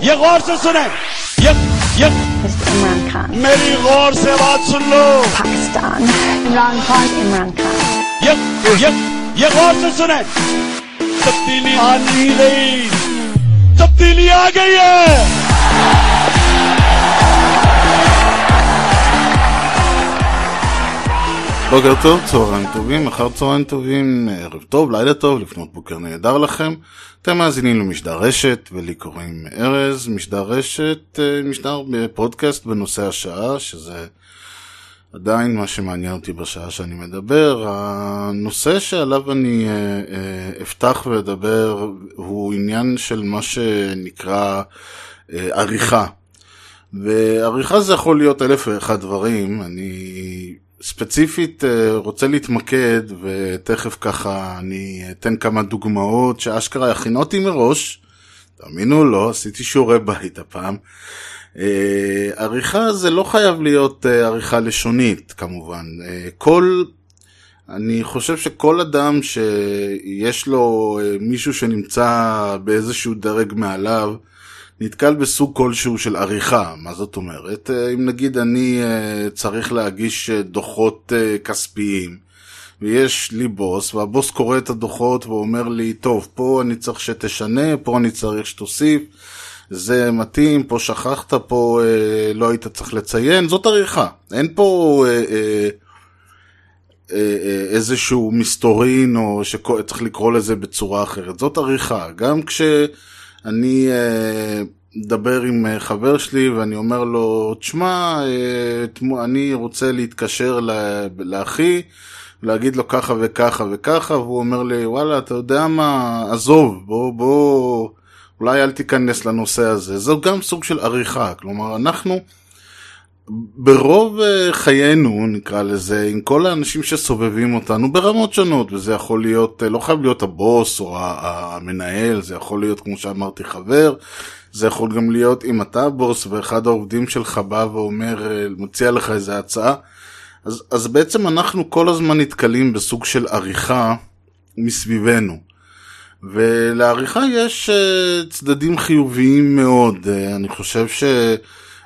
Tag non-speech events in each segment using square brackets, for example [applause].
یہ غور سے سنیں۔ عمران خان۔ میری غور سے بات سن لو۔ پاکستان۔ عمران خان عمران خان۔ یہ غور سے سنیں۔ تبدیلی آ نہیں گئی تبدیلی آ گئی ہے۔ בוקר טוב, צהריים טובים, אחר צהריים טובים, ערב טוב, לילה טוב, לפנות בוקר נהדר לכם. אתם מאזינים למשדר רשת, ולי קוראים ארז, משדר רשת, אה, משדר פודקאסט בנושא השעה, שזה עדיין מה שמעניין אותי בשעה שאני מדבר. הנושא שעליו אני אה, אה, אפתח ואדבר הוא עניין של מה שנקרא אה, עריכה. ועריכה זה יכול להיות אלף ואחד דברים, אני ספציפית אה, רוצה להתמקד ותכף ככה אני אתן כמה דוגמאות שאשכרה הכינותי מראש, תאמינו או לא, עשיתי שיעורי בית הפעם. אה, עריכה זה לא חייב להיות אה, עריכה לשונית כמובן, כל אני חושב שכל אדם שיש לו מישהו שנמצא באיזשהו דרג מעליו, נתקל בסוג כלשהו של עריכה, מה זאת אומרת? אה, אם נגיד אני אה, צריך להגיש אה, דוחות כספיים, ויש לי בוס, והבוס קורא את הדוחות ואומר לי, טוב, פה אני צריך שתשנה, פה אני צריך שתוסיף, זה מתאים, פה שכחת, פה אה, לא היית צריך לציין, זאת עריכה. אין פה... אה, אה, אה, איזשהו מסתורין או שצריך לקרוא לזה בצורה אחרת. זאת עריכה. גם כשאני אה, מדבר עם אה, חבר שלי ואני אומר לו, תשמע, אה, אני רוצה להתקשר לאחי, להגיד לו ככה וככה וככה, והוא אומר לי, וואלה, אתה יודע מה, עזוב, בוא, בוא, אולי אל תיכנס לנושא הזה. זו גם סוג של עריכה. כלומר, אנחנו... ברוב אה, חיינו, נקרא לזה, עם כל האנשים שסובבים אותנו ברמות שונות, וזה יכול להיות, אה, לא חייב להיות הבוס או המנהל, זה יכול להיות, כמו שאמרתי, חבר, זה יכול גם להיות אם אתה הבוס ואחד העובדים שלך בא ואומר, אה, מציע לך איזה הצעה, אז, אז בעצם אנחנו כל הזמן נתקלים בסוג של עריכה מסביבנו. ולעריכה יש צדדים חיוביים מאוד. אני חושב ש...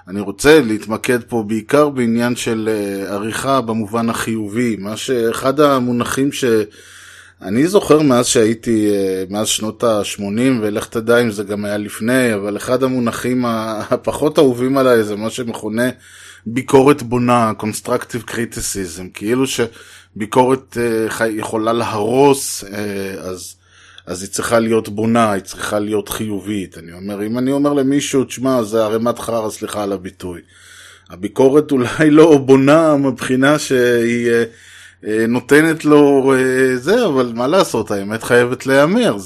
אני רוצה להתמקד פה בעיקר בעניין של אה, עריכה במובן החיובי, מה שאחד המונחים שאני זוכר מאז שהייתי, אה, מאז שנות ה-80, ולך תדע אם זה גם היה לפני, אבל אחד המונחים הפחות אהובים עליי זה מה שמכונה ביקורת בונה, Constructive Criticism, כאילו שביקורת אה, יכולה להרוס, אז... אז היא צריכה להיות בונה, היא צריכה להיות חיובית. אני אומר, אם אני אומר למישהו, תשמע, זה ערימת חרא, סליחה על הביטוי. הביקורת אולי לא בונה מבחינה שהיא אה, אה, נותנת לו אה, זה, אבל מה לעשות, האמת חייבת להיאמר.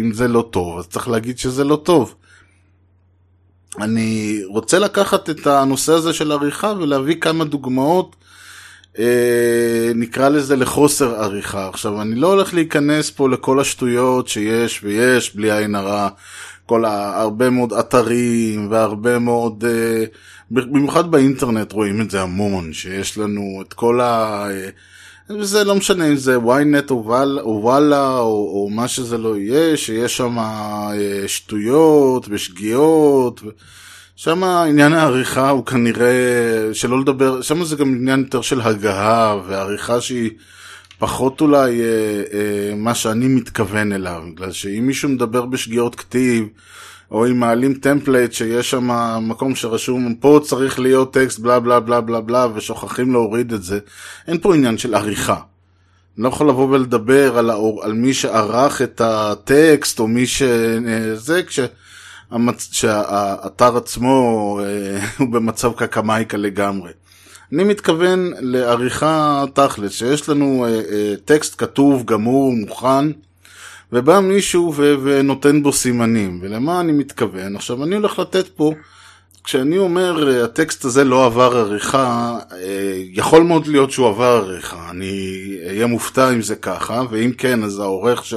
אם זה לא טוב, אז צריך להגיד שזה לא טוב. אני רוצה לקחת את הנושא הזה של עריכה ולהביא כמה דוגמאות אה, נקרא לזה לחוסר עריכה. עכשיו, אני לא הולך להיכנס פה לכל השטויות שיש ויש, בלי עין הרע, כל הרבה מאוד אתרים והרבה מאוד, אה, במיוחד באינטרנט רואים את זה המון, שיש לנו את כל ה... אה, וזה לא משנה אם זה ynet או וואלה או, וואלה, או, או מה שזה לא יהיה, שיש שם אה, שטויות ושגיאות. ו... שם עניין העריכה הוא כנראה, שלא לדבר, שם זה גם עניין יותר של הגהה ועריכה שהיא פחות אולי אה, אה, מה שאני מתכוון אליו, בגלל שאם מישהו מדבר בשגיאות כתיב, או אם מעלים template שיש שם מקום שרשום פה צריך להיות טקסט בלה בלה בלה בלה בלה ושוכחים להוריד את זה, אין פה עניין של עריכה. אני לא יכול לבוא ולדבר על, האור, על מי שערך את הטקסט או מי ש... אה, זה כש... המצ... שהאתר עצמו אה, [laughs] הוא במצב קקמייקה לגמרי. אני מתכוון לעריכה תכלס, שיש לנו אה, אה, טקסט כתוב, גמור, מוכן, ובא מישהו ו- ונותן בו סימנים. ולמה אני מתכוון? עכשיו, אני הולך לתת פה, כשאני אומר אה, הטקסט הזה לא עבר עריכה, אה, יכול מאוד להיות שהוא עבר עריכה. אני אהיה מופתע אם זה ככה, ואם כן, אז העורך ש...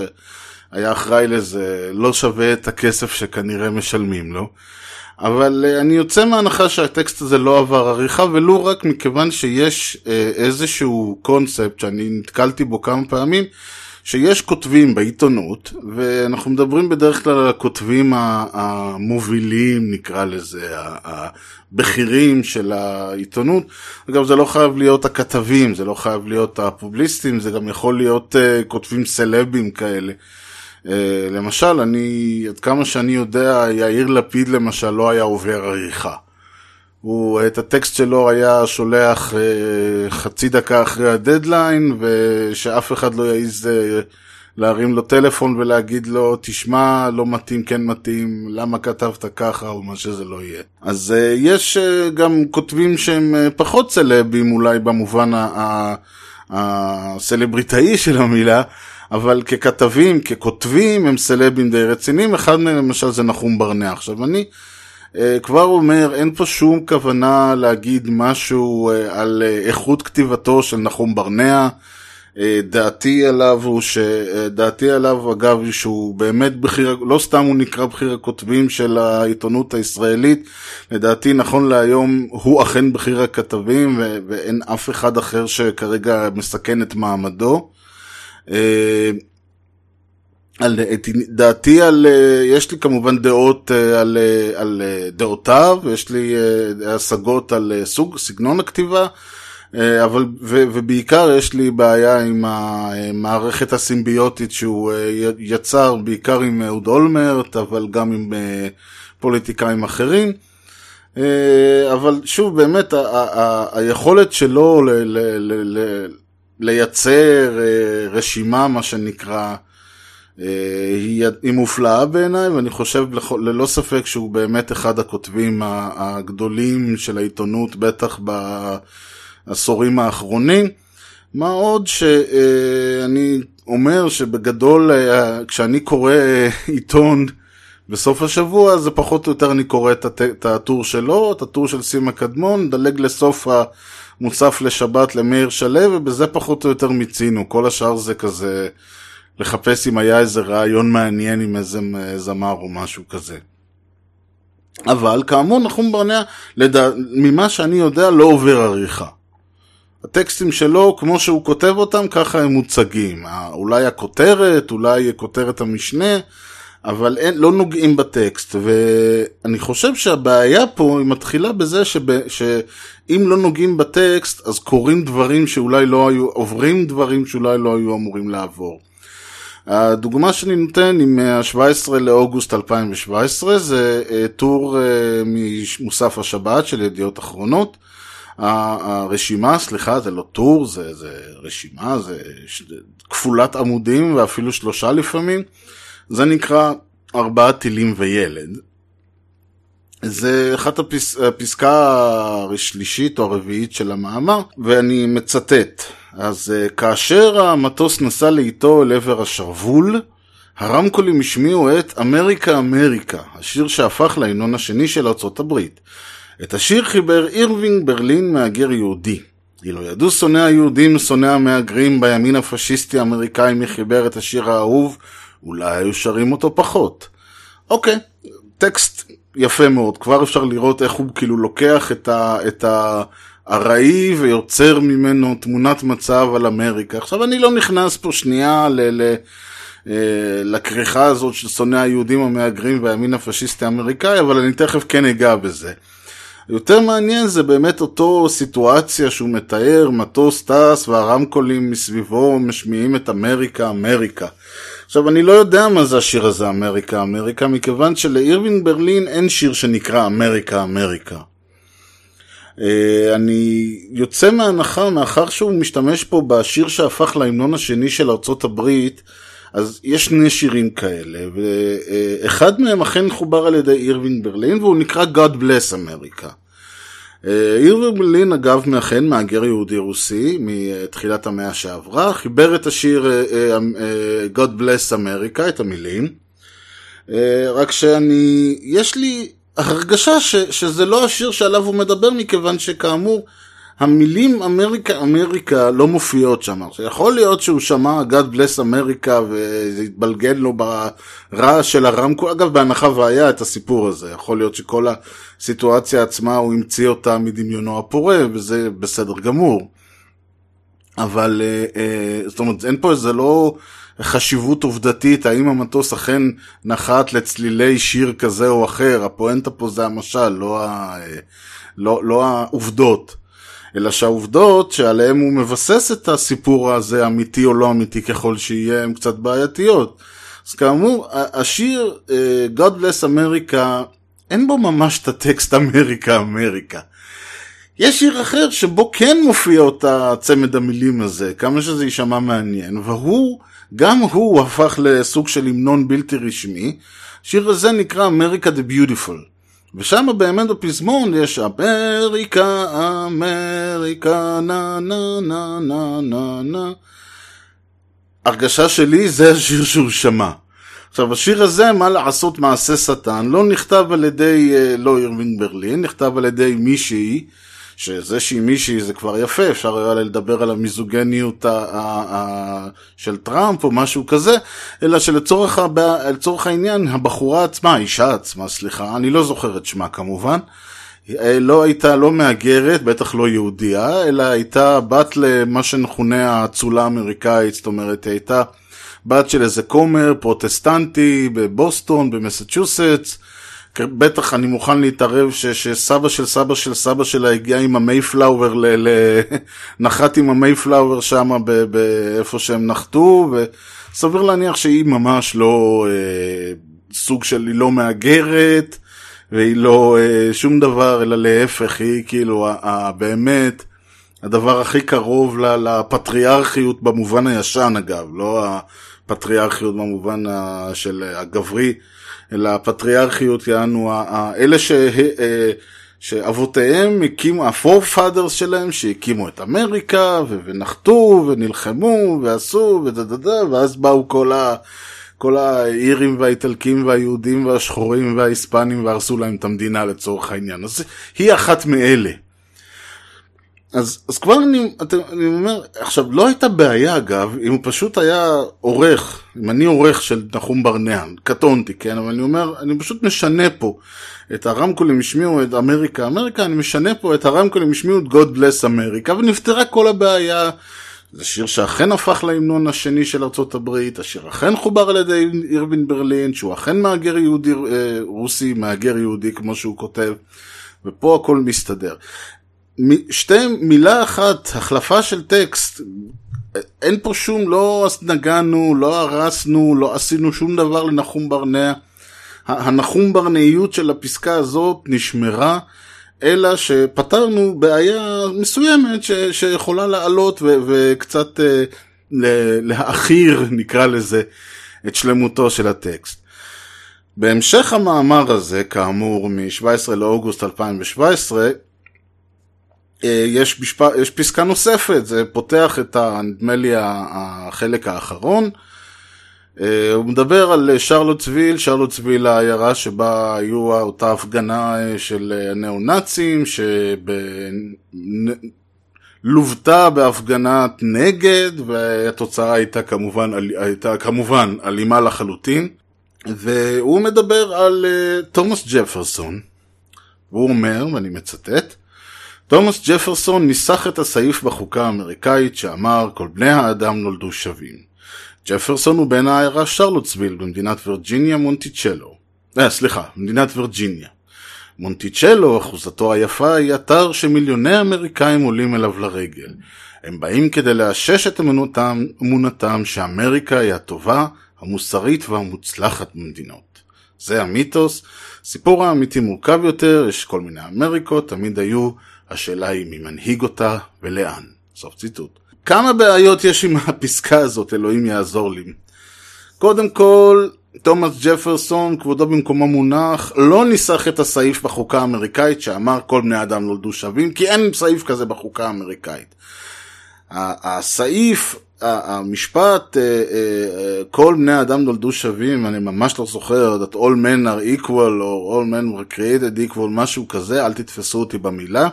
היה אחראי לזה, לא שווה את הכסף שכנראה משלמים לו. אבל uh, אני יוצא מהנחה שהטקסט הזה לא עבר עריכה, ולו רק מכיוון שיש uh, איזשהו קונספט שאני נתקלתי בו כמה פעמים, שיש כותבים בעיתונות, ואנחנו מדברים בדרך כלל על הכותבים המובילים, נקרא לזה, הבכירים של העיתונות. אגב, זה לא חייב להיות הכתבים, זה לא חייב להיות הפובליסטים, זה גם יכול להיות uh, כותבים סלבים כאלה. Uh, למשל, אני, עד כמה שאני יודע, יאיר לפיד למשל לא היה עובר עריכה. הוא, את הטקסט שלו היה שולח uh, חצי דקה אחרי הדדליין, ושאף אחד לא יעז uh, להרים לו טלפון ולהגיד לו, תשמע, לא מתאים, כן מתאים, למה כתבת ככה, או מה שזה לא יהיה. אז uh, יש uh, גם כותבים שהם uh, פחות סלבים אולי במובן הסלבריטאי של המילה, אבל ככתבים, ככותבים, הם סלבים די רציניים, אחד מהם למשל זה נחום ברנע. עכשיו אני uh, כבר אומר, אין פה שום כוונה להגיד משהו uh, על uh, איכות כתיבתו של נחום ברנע. אה, דעתי עליו הוא ש... דעתי עליו אגב היא שהוא באמת בכיר, לא סתם הוא נקרא בכיר הכותבים של העיתונות הישראלית, לדעתי נכון להיום הוא אכן בכיר הכתבים ו... ואין אף אחד אחר שכרגע מסכן את מעמדו. אה, על את דעתי על, יש לי כמובן דעות על, על דעותיו, יש לי השגות על סוג, סגנון הכתיבה, אבל, ו, ובעיקר יש לי בעיה עם המערכת הסימביוטית שהוא יצר, בעיקר עם אהוד אולמרט, אבל גם עם פוליטיקאים אחרים. אבל שוב, באמת, היכולת שלו ל, ל, ל, לייצר רשימה, מה שנקרא, היא, היא מופלאה בעיניי, ואני חושב ללא ספק שהוא באמת אחד הכותבים הגדולים של העיתונות, בטח בעשורים האחרונים. מה עוד שאני אומר שבגדול, כשאני קורא עיתון בסוף השבוע, זה פחות או יותר אני קורא את הטור שלו, את הטור של סימה קדמון, דלג לסוף המוצף לשבת למאיר שלו, ובזה פחות או יותר מיצינו. כל השאר זה כזה... לחפש אם היה איזה רעיון מעניין עם איזה זמר או משהו כזה. אבל כאמור נחום ברנע, לדע... ממה שאני יודע, לא עובר עריכה. הטקסטים שלו, כמו שהוא כותב אותם, ככה הם מוצגים. אולי הכותרת, אולי כותרת המשנה, אבל אין, לא נוגעים בטקסט. ואני חושב שהבעיה פה היא מתחילה בזה שב... שאם לא נוגעים בטקסט, אז קורים דברים שאולי לא היו, עוברים דברים שאולי לא היו אמורים לעבור. הדוגמה שאני נותן היא מה-17 לאוגוסט 2017, זה טור ממוסף השבת של ידיעות אחרונות. הרשימה, סליחה, זה לא טור, זה, זה רשימה, זה כפולת עמודים ואפילו שלושה לפעמים. זה נקרא ארבעה טילים וילד. זה אחת הפס... הפסקה השלישית או הרביעית של המאמר, ואני מצטט. אז כאשר המטוס נסע לאיתו אל עבר השרוול, הרמקולים השמיעו את אמריקה אמריקה, השיר שהפך להמנון השני של ארצות הברית. את השיר חיבר אירווינג ברלין מהגר יהודי. אילו ידעו שונאי היהודים, שונאי המהגרים בימין הפשיסטי האמריקאי מי חיבר את השיר האהוב, אולי היו שרים אותו פחות. אוקיי, טקסט יפה מאוד, כבר אפשר לראות איך הוא כאילו לוקח את ה... את ה ארעי ויוצר ממנו תמונת מצב על אמריקה. עכשיו אני לא נכנס פה שנייה ל... ל לכריכה הזאת של שונאי היהודים המהגרים והימין הפשיסטי האמריקאי, אבל אני תכף כן אגע בזה. יותר מעניין זה באמת אותו סיטואציה שהוא מתאר, מטוס טס והרמקולים מסביבו משמיעים את אמריקה, אמריקה. עכשיו, אני לא יודע מה זה השיר הזה, אמריקה, אמריקה, מכיוון שלאירווין ברלין אין שיר שנקרא אמריקה, אמריקה. אני יוצא מהנחה, מאחר שהוא משתמש פה בשיר שהפך להמנון השני של ארצות הברית, אז יש שני שירים כאלה, ואחד מהם אכן חובר על ידי אירווין ברלין, והוא נקרא God Bless America. אירווין ברלין, אגב, מאכן מהגר יהודי רוסי, מתחילת המאה שעברה, חיבר את השיר God Bless America, את המילים, רק שאני, יש לי הרגשה ש, שזה לא השיר שעליו הוא מדבר, מכיוון שכאמור, המילים אמריקה אמריקה לא מופיעות שם. יכול להיות שהוא שמע God bless אמריקה וזה התבלגן לו ברעש של הרמקול, אגב בהנחה והיה את הסיפור הזה, יכול להיות שכל הסיטואציה עצמה הוא המציא אותה מדמיונו הפורה וזה בסדר גמור. אבל זאת אומרת אין פה איזה לא חשיבות עובדתית, האם המטוס אכן נחת לצלילי שיר כזה או אחר, הפואנטה פה זה המשל, לא, ה, לא, לא העובדות. אלא שהעובדות שעליהן הוא מבסס את הסיפור הזה, אמיתי או לא אמיתי ככל שיהיה, הן קצת בעייתיות. אז כאמור, השיר uh, God Bless America, אין בו ממש את הטקסט אמריקה אמריקה. יש שיר אחר שבו כן מופיע אותה צמד המילים הזה, כמה שזה יישמע מעניין, והוא, גם הוא הפך לסוג של המנון בלתי רשמי. השיר הזה נקרא America the Beautiful. ושם באמת בפזמון יש אמריקה, אמריקה, נה נה נה נה נה נה. הרגשה שלי זה השיר שהוא שמע. עכשיו השיר הזה, מה לעשות מעשה שטן, לא נכתב על ידי, אה, לא אירווין ברלין, נכתב על ידי מישהי שזה שהיא מישהי זה כבר יפה, אפשר היה לדבר על המיזוגניות של טראמפ או משהו כזה, אלא שלצורך ה- העניין הבחורה עצמה, האישה עצמה, סליחה, אני לא זוכר את שמה כמובן, אה, לא הייתה לא מהגרת, בטח לא יהודייה, אלא הייתה בת למה שמכונה האצולה האמריקאית, זאת אומרת, הייתה בת של איזה כומר פרוטסטנטי בבוסטון, במסצ'וסטס, בטח אני מוכן להתערב ש, שסבא של סבא של סבא שלה הגיע עם המייפלאואר, ל, ל, [laughs] נחת עם המייפלאואר שם באיפה שהם נחתו, וסביר להניח שהיא ממש לא אה, סוג של, היא לא מהגרת, והיא לא אה, שום דבר, אלא להפך, היא כאילו ה, ה, באמת הדבר הכי קרוב לפטריארכיות במובן הישן אגב, לא הפטריארכיות במובן של הגברי. אלא הפטריארכיות, יענו, אלה ש... אה, שאבותיהם הקימו, ה-forefathers שלהם, שהקימו את אמריקה, ונחתו, ונלחמו, ועשו, ודדדה, ואז באו כל, ה- כל האירים והאיטלקים והיהודים והשחורים וההיספנים והרסו להם את המדינה לצורך העניין. אז היא אחת מאלה. אז, אז כבר אני, אתה, אני אומר, עכשיו לא הייתה בעיה אגב, אם הוא פשוט היה עורך, אם אני עורך של נחום ברנע, קטונתי, כן, אבל אני אומר, אני פשוט משנה פה את הרמקולים השמיעו את אמריקה אמריקה, אני משנה פה את הרמקולים השמיעו את God Bless אמריקה, ונפתרה כל הבעיה. זה שיר שאכן הפך להמנון השני של ארצות הברית, השיר אכן חובר על ידי אירווין ברלין, שהוא אכן מהגר יהודי אה, רוסי, מהגר יהודי כמו שהוא כותב, ופה הכל מסתדר. שתי מילה אחת, החלפה של טקסט, אין פה שום, לא נגענו, לא הרסנו, לא עשינו שום דבר לנחום ברנע. הנחום ברנעיות של הפסקה הזאת נשמרה, אלא שפתרנו בעיה מסוימת ש, שיכולה לעלות ו, וקצת אה, להעכיר, נקרא לזה, את שלמותו של הטקסט. בהמשך המאמר הזה, כאמור, מ-17 לאוגוסט 2017, אה, יש, בשפ... יש פסקה נוספת, זה פותח את, ה... נדמה לי, החלק האחרון. אה, הוא מדבר על שרלוטסוויל, שרלוטסוויל העיירה שבה היו אותה הפגנה אה, של ניאו-נאצים, שלוותה בהפגנת נגד, והתוצאה הייתה כמובן, הייתה כמובן אלימה לחלוטין. והוא מדבר על תומאס ג'פרסון, והוא אומר, ואני מצטט, תומאס ג'פרסון ניסח את הסעיף בחוקה האמריקאית שאמר כל בני האדם נולדו שווים. ג'פרסון הוא בן העיירה שרלוטסוויל במדינת וירג'יניה מונטיצ'לו. אה, סליחה, במדינת וירג'יניה. מונטיצ'לו, אחוזתו היפה, היא אתר שמיליוני אמריקאים עולים אליו לרגל. הם באים כדי לאשש את אמונתם, אמונתם שאמריקה היא הטובה, המוסרית והמוצלחת במדינות. זה המיתוס. סיפור האמיתי מורכב יותר, יש כל מיני אמריקות, תמיד היו השאלה היא מי מנהיג אותה ולאן. סוף ציטוט. כמה בעיות יש עם הפסקה הזאת, אלוהים יעזור לי. קודם כל, תומאס ג'פרסון, כבודו במקומו מונח, לא ניסח את הסעיף בחוקה האמריקאית שאמר כל בני אדם נולדו שווים, כי אין סעיף כזה בחוקה האמריקאית. הסעיף, המשפט, אה, אה, כל בני אדם נולדו שווים, אני ממש לא זוכר, that all men are equal, או all men were created equal, משהו כזה, אל תתפסו אותי במילה.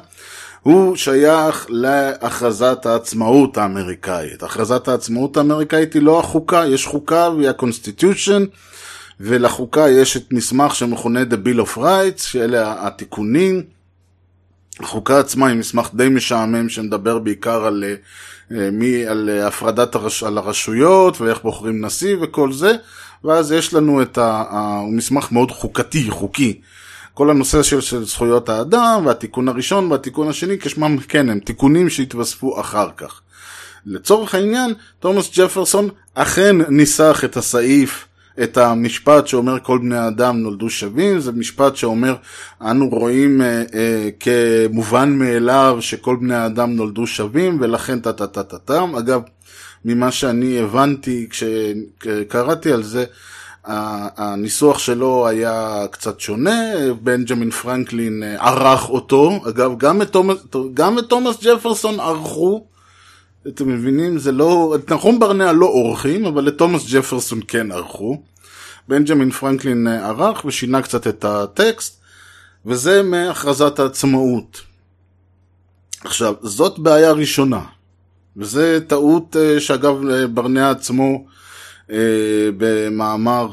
הוא שייך להכרזת העצמאות האמריקאית. הכרזת העצמאות האמריקאית היא לא החוקה, יש חוקה והיא ה-constitution, ולחוקה יש את מסמך שמכונה The Bill of Rights, שאלה התיקונים. החוקה עצמה היא מסמך די משעמם שמדבר בעיקר על, אה, מי, על אה, הפרדת הרש, על הרשויות ואיך בוחרים נשיא וכל זה, ואז יש לנו את ה... הוא מסמך מאוד חוקתי, חוקי. כל הנושא של, של זכויות האדם והתיקון הראשון והתיקון השני, כשמם כן הם תיקונים שהתווספו אחר כך. לצורך העניין, תומאס ג'פרסון אכן ניסח את הסעיף, את המשפט שאומר כל בני האדם נולדו שווים, זה משפט שאומר אנו רואים אה, אה, כמובן מאליו שכל בני האדם נולדו שווים ולכן טה טה טה טה טם. אגב, ממה שאני הבנתי כשקראתי על זה, הניסוח שלו היה קצת שונה, בנג'מין פרנקלין אה, ערך אותו, אגב גם את תומאס, גם את תומאס ג'פרסון ערכו, אתם מבינים? זה לא, את נחום ברנע לא עורכים, אבל את תומאס ג'פרסון כן ערכו. בנג'מין פרנקלין אה, ערך ושינה קצת את הטקסט, וזה מהכרזת העצמאות. עכשיו, זאת בעיה ראשונה, וזה טעות אה, שאגב ברנע עצמו במאמר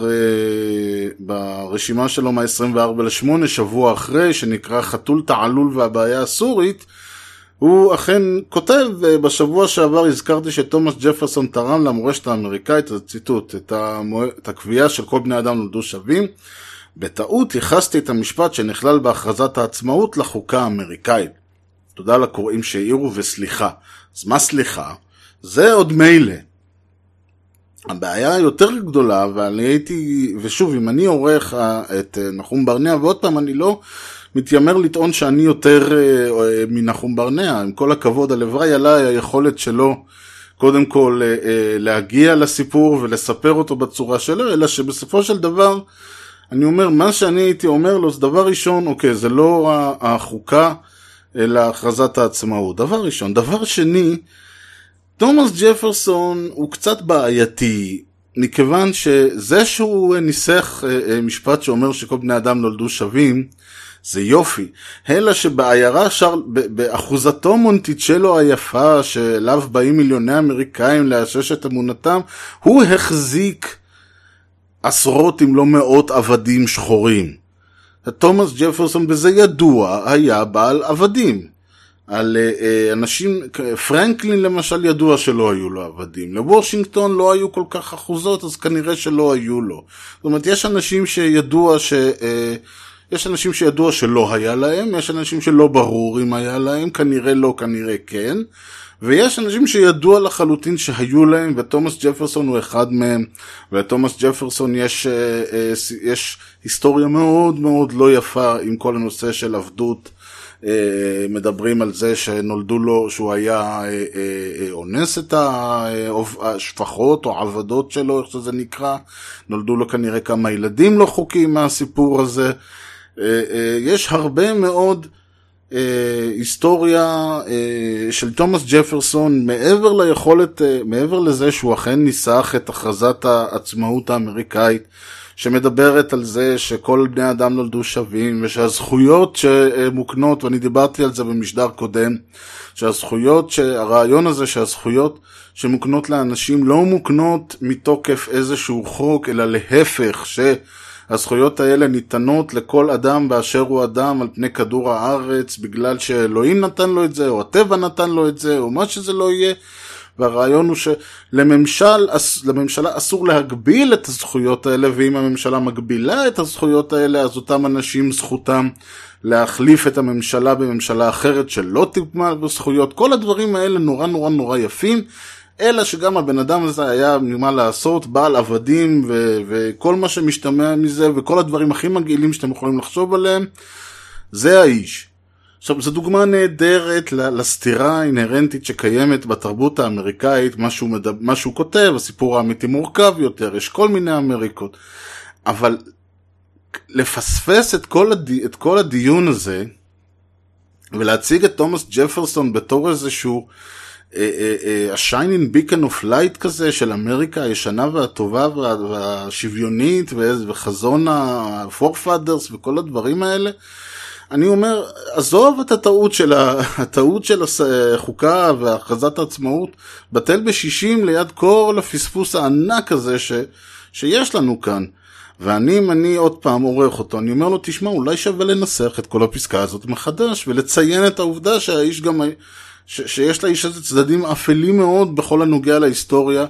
ברשימה שלו מה-24 ל-8, שבוע אחרי, שנקרא חתול תעלול והבעיה הסורית, הוא אכן כותב, בשבוע שעבר הזכרתי שתומאס ג'פרסון תרם למורשת האמריקאית, זה ציטוט, את, המו... את הקביעה של כל בני אדם נולדו שווים. בטעות ייחסתי את המשפט שנכלל בהכרזת העצמאות לחוקה האמריקאית. תודה לקוראים שהעירו וסליחה. אז מה סליחה? זה עוד מילא. הבעיה היותר גדולה, ואני הייתי, ושוב, אם אני עורך את אה, נחום ברנע, ועוד פעם, אני לא מתיימר לטעון שאני יותר אה, מנחום ברנע, עם כל הכבוד, הלוואי עליי היכולת שלו, קודם כל אה, להגיע לסיפור ולספר אותו בצורה שלו, אלא שבסופו של דבר, אני אומר, מה שאני הייתי אומר לו, זה דבר ראשון, אוקיי, זה לא החוקה, אלא הכרזת העצמאות. דבר ראשון. דבר שני, תומאס ג'פרסון הוא קצת בעייתי, מכיוון שזה שהוא ניסח אה, אה, משפט שאומר שכל בני אדם נולדו שווים, זה יופי. אלא שבעיירה שר, באחוזתו מונטיצ'לו היפה, שאליו באים מיליוני אמריקאים לאשש את אמונתם, הוא החזיק עשרות אם לא מאות עבדים שחורים. תומאס ג'פרסון בזה ידוע היה בעל עבדים. על uh, אנשים, פרנקלין למשל ידוע שלא היו לו עבדים, לוושינגטון לא היו כל כך אחוזות אז כנראה שלא היו לו. זאת אומרת יש אנשים שידוע ש... Uh, יש אנשים שידוע שלא היה להם, יש אנשים שלא ברור אם היה להם, כנראה לא, כנראה כן, ויש אנשים שידוע לחלוטין שהיו להם, ותומאס ג'פרסון הוא אחד מהם, ולתומאס ג'פרסון יש, יש היסטוריה מאוד מאוד לא יפה עם כל הנושא של עבדות. אה, מדברים על זה שנולדו לו, שהוא היה אה, אה, אונס את השפחות או עבדות שלו, איך שזה נקרא, נולדו לו כנראה כמה ילדים לא חוקיים מהסיפור הזה. יש הרבה מאוד היסטוריה של תומאס ג'פרסון מעבר ליכולת, מעבר לזה שהוא אכן ניסח את הכרזת העצמאות האמריקאית שמדברת על זה שכל בני אדם נולדו שווים ושהזכויות שמוקנות, ואני דיברתי על זה במשדר קודם, שהזכויות, שהרעיון הזה שהזכויות שמוקנות לאנשים לא מוקנות מתוקף איזשהו חוק, אלא להפך, שהזכויות האלה ניתנות לכל אדם באשר הוא אדם על פני כדור הארץ, בגלל שאלוהים נתן לו את זה, או הטבע נתן לו את זה, או מה שזה לא יהיה. והרעיון הוא שלממשלה אסור להגביל את הזכויות האלה, ואם הממשלה מגבילה את הזכויות האלה, אז אותם אנשים זכותם להחליף את הממשלה בממשלה אחרת שלא תגמל בזכויות. כל הדברים האלה נורא נורא נורא יפים. אלא שגם הבן אדם הזה היה מה לעשות, בעל עבדים ו- וכל מה שמשתמע מזה וכל הדברים הכי מגעילים שאתם יכולים לחשוב עליהם, זה האיש. עכשיו, זו דוגמה נהדרת לסתירה האינהרנטית שקיימת בתרבות האמריקאית, מה שהוא, מדבר, מה שהוא כותב, הסיפור האמיתי מורכב יותר, יש כל מיני אמריקות. אבל לפספס את כל, הד... את כל הדיון הזה, ולהציג את תומאס ג'פרסון בתור איזשהו ה shining beacon of light כזה של אמריקה הישנה והטובה והשוויונית וחזון ה-forefathers וכל הדברים האלה, אני אומר, עזוב את הטעות של, ה... [laughs] הטעות של החוקה והכרזת העצמאות, בטל בשישים ליד כל הפספוס הענק הזה ש... שיש לנו כאן. ואני, אם אני עוד פעם עורך אותו, אני אומר לו, תשמע, אולי שווה לנסח את כל הפסקה הזאת מחדש, ולציין את העובדה שהאיש גם, ש, שיש לאיש הזה צדדים אפלים מאוד בכל הנוגע להיסטוריה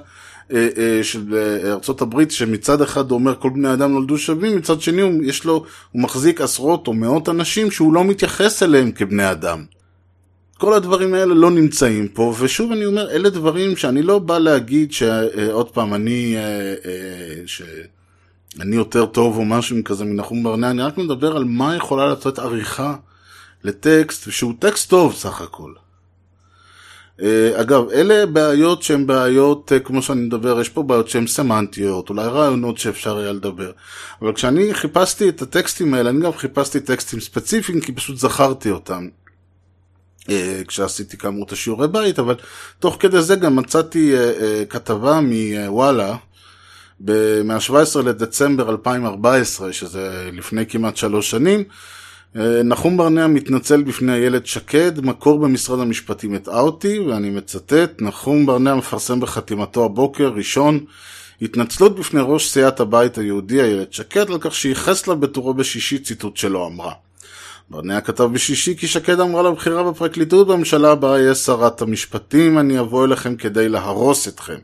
אה, אה, של אה, ארצות הברית, שמצד אחד אומר כל בני אדם נולדו שווים, מצד שני הוא, יש לו, הוא מחזיק עשרות או מאות אנשים שהוא לא מתייחס אליהם כבני אדם. כל הדברים האלה לא נמצאים פה, ושוב אני אומר, אלה דברים שאני לא בא להגיד שעוד פעם, אני, שאני יותר טוב או משהו כזה מנחום ברנע, אני רק מדבר על מה יכולה לתת עריכה לטקסט, שהוא טקסט טוב סך הכל. אגב, אלה בעיות שהן בעיות, כמו שאני מדבר, יש פה בעיות שהן סמנטיות, אולי רעיונות שאפשר היה לדבר. אבל כשאני חיפשתי את הטקסטים האלה, אני גם חיפשתי טקסטים ספציפיים, כי פשוט זכרתי אותם. אה, כשעשיתי כאמור את השיעורי בית, אבל תוך כדי זה גם מצאתי אה, אה, כתבה מוואלה, מה-17 לדצמבר 2014, שזה לפני כמעט שלוש שנים, נחום ברנע מתנצל בפני איילת שקד, מקור במשרד המשפטים הטעה אותי, ואני מצטט, נחום ברנע מפרסם בחתימתו הבוקר, ראשון, התנצלות בפני ראש סיעת הבית היהודי איילת שקד על כך שייחס לה בטורו בשישי ציטוט שלא אמרה. ברנע כתב בשישי כי שקד אמרה לבחירה בפרקליטות בממשלה הבאה יהיה שרת המשפטים, אני אבוא אליכם כדי להרוס אתכם.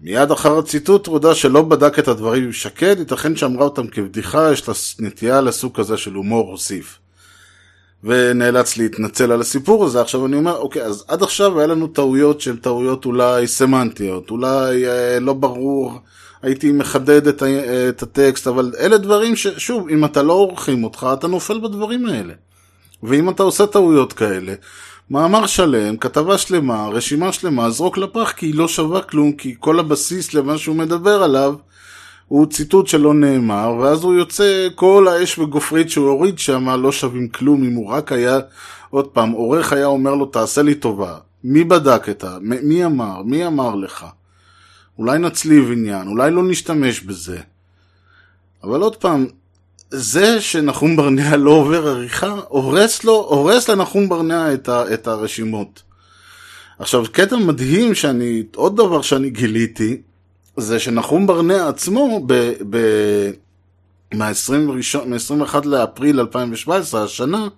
מיד אחר הציטוט הודה שלא בדק את הדברים עם שקד, ייתכן שאמרה אותם כבדיחה, יש לה נטייה לסוג כזה של הומור הוסיף. ונאלץ להתנצל על הסיפור הזה. עכשיו אני אומר, אוקיי, אז עד עכשיו היה לנו טעויות שהן טעויות אולי סמנטיות, אולי אה, לא ברור הייתי מחדד את, ה- את הטקסט, אבל אלה דברים ששוב, אם אתה לא עורכים אותך, אתה נופל בדברים האלה. ואם אתה עושה טעויות כאלה, מאמר שלם, כתבה שלמה, רשימה שלמה, זרוק לפח כי היא לא שווה כלום, כי כל הבסיס למה שהוא מדבר עליו הוא ציטוט שלא נאמר, ואז הוא יוצא, כל האש וגופרית שהוא הוריד שם לא שווים כלום, אם הוא רק היה, עוד פעם, עורך היה אומר לו, תעשה לי טובה. מי בדק את ה... מי אמר? מי אמר לך? אולי נצליב עניין, אולי לא נשתמש בזה. אבל עוד פעם, זה שנחום ברנע לא עובר עריכה, הורס לו, הורס לנחום ברנע את, ה, את הרשימות. עכשיו, קטע מדהים שאני, עוד דבר שאני גיליתי, זה שנחום ברנע עצמו, ב, ב, מה-21 לאפריל 2017, השנה,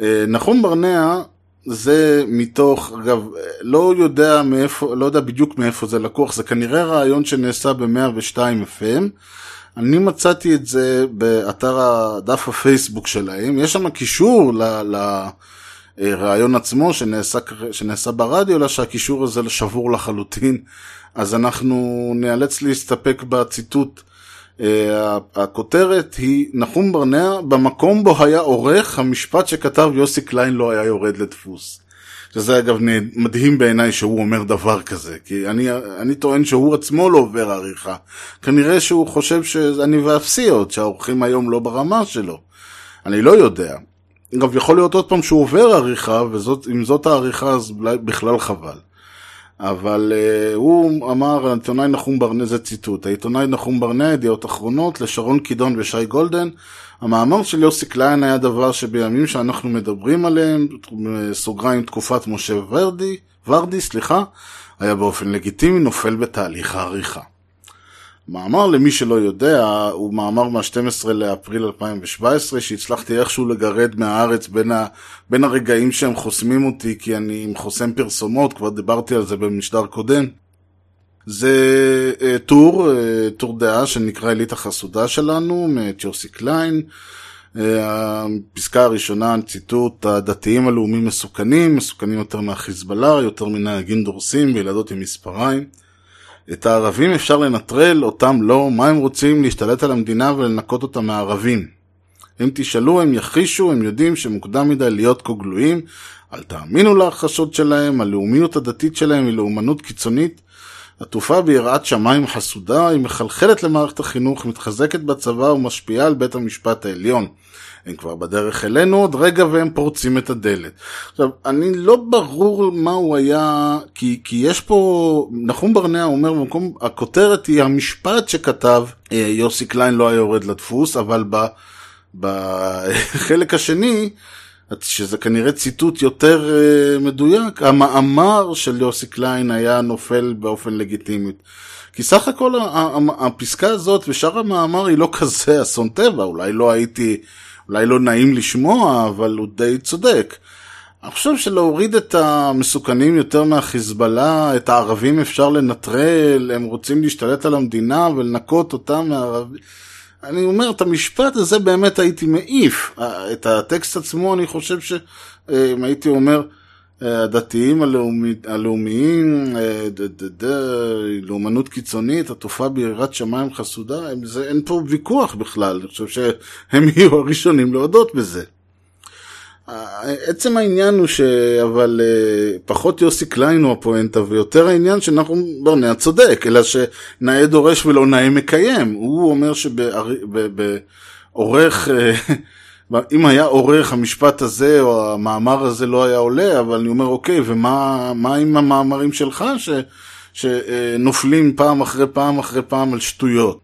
אה, נחום ברנע זה מתוך, אגב, לא יודע מאיפה, לא יודע בדיוק מאיפה זה לקוח, זה כנראה רעיון שנעשה ב-102 FM. אני מצאתי את זה באתר הדף הפייסבוק שלהם, יש שם קישור לרעיון עצמו שנעשה, שנעשה ברדיו, אלא שהקישור הזה שבור לחלוטין, אז אנחנו נאלץ להסתפק בציטוט. אה, הכותרת היא נחום ברנע, במקום בו היה עורך, המשפט שכתב יוסי קליין לא היה יורד לדפוס. שזה אגב מדהים בעיניי שהוא אומר דבר כזה, כי אני, אני טוען שהוא עצמו לא עובר עריכה. כנראה שהוא חושב שאני ואפסי עוד, שהעורכים היום לא ברמה שלו. אני לא יודע. אגב, יכול להיות עוד פעם שהוא עובר עריכה, ואם זאת העריכה אז בכלל חבל. אבל אה, הוא אמר, העיתונאי נחום ברנע, זה ציטוט, העיתונאי נחום ברנע, ידיעות אחרונות, לשרון קידון ושי גולדן, המאמר של יוסי קליין היה דבר שבימים שאנחנו מדברים עליהם, סוגריים תקופת משה ורדי, ורדי, סליחה, היה באופן לגיטימי נופל בתהליך העריכה. מאמר למי שלא יודע, הוא מאמר מה-12 לאפריל 2017, שהצלחתי איכשהו לגרד מהארץ בין, ה, בין הרגעים שהם חוסמים אותי, כי אני עם חוסם פרסומות, כבר דיברתי על זה במשדר קודם. זה uh, טור, uh, טור דעה שנקרא אליטה חסודה שלנו, מאת יוסי קליין. Uh, הפסקה הראשונה, ציטוט, הדתיים הלאומיים מסוכנים, מסוכנים יותר מהחיזבאללה, יותר מנהגים דורסים וילדות עם מספריים. את הערבים אפשר לנטרל, אותם לא, מה הם רוצים להשתלט על המדינה ולנקות אותה מהערבים. אם תשאלו, הם יכחישו, הם יודעים שמוקדם מדי להיות כה גלויים, אל תאמינו להכחשות שלהם, הלאומיות הדתית שלהם היא לאומנות קיצונית, עטופה ביראת שמיים חסודה, היא מחלחלת למערכת החינוך, מתחזקת בצבא ומשפיעה על בית המשפט העליון. הם כבר בדרך אלינו עוד רגע והם פורצים את הדלת. עכשיו, אני לא ברור מה הוא היה, כי, כי יש פה, נחום ברנע אומר במקום, הכותרת היא המשפט שכתב אה, יוסי קליין לא היה יורד לדפוס, אבל בחלק [laughs] השני, שזה כנראה ציטוט יותר אה, מדויק, המאמר של יוסי קליין היה נופל באופן לגיטימי. כי סך הכל הפסקה הזאת ושאר המאמר היא לא כזה אסון טבע, אולי לא הייתי, אולי לא נעים לשמוע, אבל הוא די צודק. אני חושב שלהוריד את המסוכנים יותר מהחיזבאללה, את הערבים אפשר לנטרל, הם רוצים להשתלט על המדינה ולנקות אותם מהערבים. אני אומר, את המשפט הזה באמת הייתי מעיף. את הטקסט עצמו, אני חושב שאם הייתי אומר, הדתיים הלאומי, הלאומיים, אה, לאומנות קיצונית, התופעה ביראת שמיים חסודה, אין פה ויכוח בכלל, אני חושב שהם [laughs] יהיו הראשונים להודות בזה. עצם העניין הוא ש... אבל uh, פחות יוסי קליין הוא הפואנטה ויותר העניין שנחום ברנע צודק, אלא שנאה דורש ולא נאה מקיים. הוא אומר שבעורך, uh, אם היה עורך המשפט הזה או המאמר הזה לא היה עולה, אבל אני אומר אוקיי, ומה עם המאמרים שלך ש, שנופלים פעם אחרי פעם אחרי פעם על שטויות?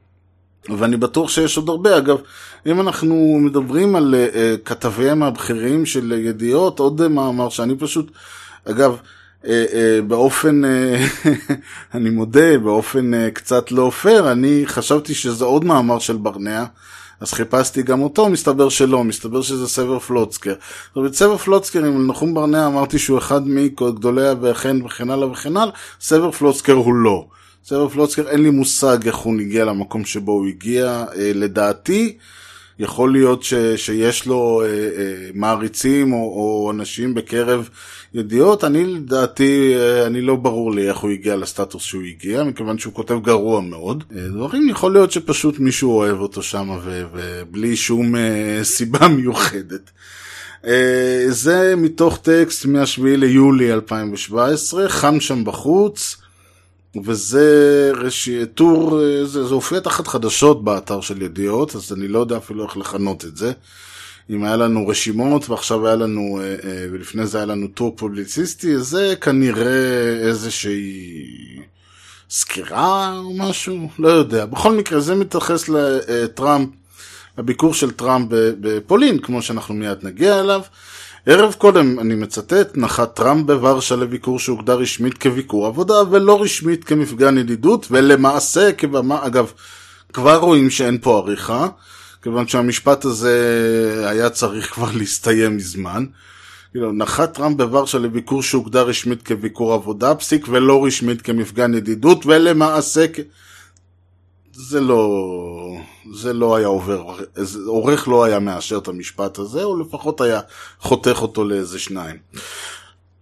ואני בטוח שיש עוד הרבה. אגב, אם אנחנו מדברים על uh, כתביהם הבכירים של ידיעות, עוד מאמר שאני פשוט, אגב, uh, uh, באופן, [laughs] אני מודה, באופן קצת לא פייר, אני חשבתי שזה עוד מאמר של ברנע. אז חיפשתי גם אותו, מסתבר שלא, מסתבר שזה סבר פלוצקר. זאת אומרת, סבר פלוצקר, עם נחום ברנע אמרתי שהוא אחד מגדולי וכן וכן הלאה וכן הלאה, סבר פלוצקר הוא לא. סבר פלוצקר, אין לי מושג איך הוא הגיע למקום שבו הוא הגיע. אה, לדעתי, יכול להיות ש, שיש לו אה, אה, מעריצים או, או אנשים בקרב ידיעות. אני לדעתי, אה, אני לא ברור לי איך הוא הגיע לסטטוס שהוא הגיע, מכיוון שהוא כותב גרוע מאוד. אה, דברים יכול להיות שפשוט מישהו אוהב אותו שם ובלי שום אה, סיבה [laughs] מיוחדת. זה מתוך טקסט מ-7 ליולי 2017, חם שם בחוץ. וזה רשי, טור, זה, זה הופיע תחת חדשות באתר של ידיעות, אז אני לא יודע אפילו איך לכנות את זה. אם היה לנו רשימות ועכשיו היה לנו, אה, אה, ולפני זה היה לנו טור פובליציסטי, זה כנראה איזושהי סקירה או משהו, לא יודע. בכל מקרה, זה מתייחס לטראמפ, לביקור של טראמפ בפולין, כמו שאנחנו מיד נגיע אליו. ערב קודם, אני מצטט, נחת טראמפ בוורשה לביקור שהוגדר רשמית כביקור עבודה ולא רשמית כמפגן ידידות ולמעשה כבמה, אגב, כבר רואים שאין פה עריכה, כיוון שהמשפט הזה היה צריך כבר [laughs] להסתיים מזמן. כאילו, נחת טראמפ בוורשה לביקור שהוגדר רשמית כביקור עבודה, פסיק ולא רשמית כמפגן ידידות ולמעשה. זה לא, זה לא היה עובר, עורך לא היה מאשר את המשפט הזה, או לפחות היה חותך אותו לאיזה שניים.